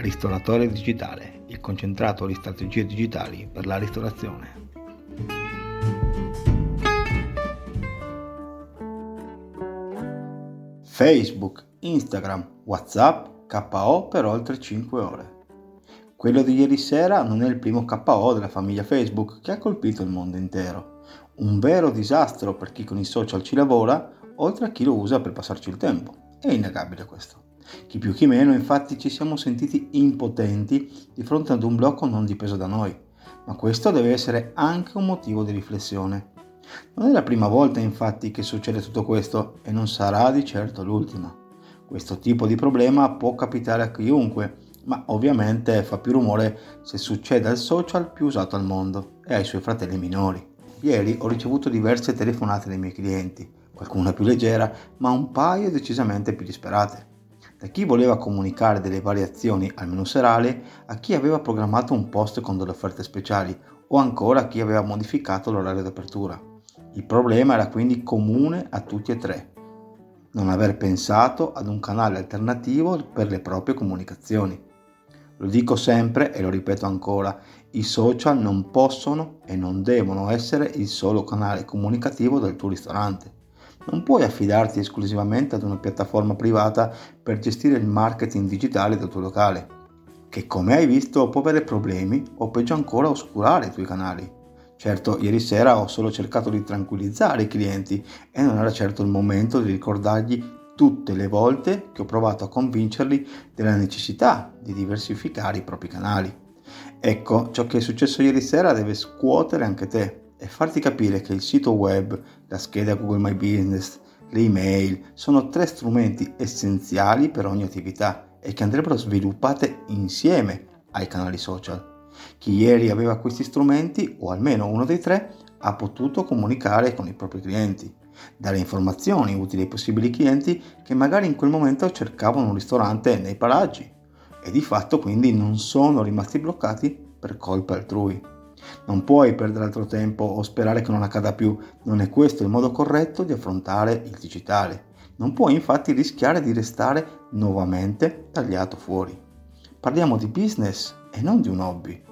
Ristoratore digitale, il concentrato di strategie digitali per la ristorazione. Facebook, Instagram, WhatsApp, KO per oltre 5 ore. Quello di ieri sera non è il primo KO della famiglia Facebook che ha colpito il mondo intero. Un vero disastro per chi con i social ci lavora, oltre a chi lo usa per passarci il tempo. È innegabile questo. Chi più chi meno, infatti, ci siamo sentiti impotenti di fronte ad un blocco non dipeso da noi, ma questo deve essere anche un motivo di riflessione. Non è la prima volta, infatti, che succede tutto questo e non sarà di certo l'ultima. Questo tipo di problema può capitare a chiunque, ma ovviamente fa più rumore se succede al social più usato al mondo e ai suoi fratelli minori. Ieri ho ricevuto diverse telefonate dai miei clienti, qualcuna più leggera, ma un paio decisamente più disperate. Da chi voleva comunicare delle variazioni al menu serale a chi aveva programmato un post con delle offerte speciali o ancora a chi aveva modificato l'orario d'apertura. Il problema era quindi comune a tutti e tre. Non aver pensato ad un canale alternativo per le proprie comunicazioni. Lo dico sempre e lo ripeto ancora, i social non possono e non devono essere il solo canale comunicativo del tuo ristorante. Non puoi affidarti esclusivamente ad una piattaforma privata per gestire il marketing digitale del tuo locale, che come hai visto può avere problemi o peggio ancora oscurare i tuoi canali. Certo, ieri sera ho solo cercato di tranquillizzare i clienti e non era certo il momento di ricordargli tutte le volte che ho provato a convincerli della necessità di diversificare i propri canali. Ecco, ciò che è successo ieri sera deve scuotere anche te farti capire che il sito web, la scheda Google My Business, le email sono tre strumenti essenziali per ogni attività e che andrebbero sviluppate insieme ai canali social. Chi ieri aveva questi strumenti, o almeno uno dei tre, ha potuto comunicare con i propri clienti dare informazioni utili ai possibili clienti che magari in quel momento cercavano un ristorante nei paraggi e di fatto quindi non sono rimasti bloccati per colpa altrui. Non puoi perdere altro tempo o sperare che non accada più, non è questo il modo corretto di affrontare il digitale. Non puoi infatti rischiare di restare nuovamente tagliato fuori. Parliamo di business e non di un hobby.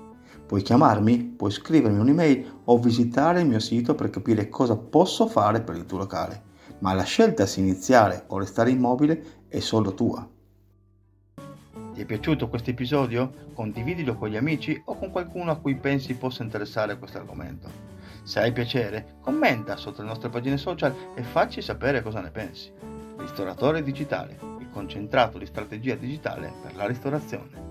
Puoi chiamarmi, puoi scrivermi un'email o visitare il mio sito per capire cosa posso fare per il tuo locale, ma la scelta se iniziare o restare immobile è solo tua. Ti è piaciuto questo episodio? Condividilo con gli amici o con qualcuno a cui pensi possa interessare questo argomento. Se hai piacere, commenta sotto le nostre pagine social e facci sapere cosa ne pensi. Ristoratore digitale, il concentrato di strategia digitale per la ristorazione.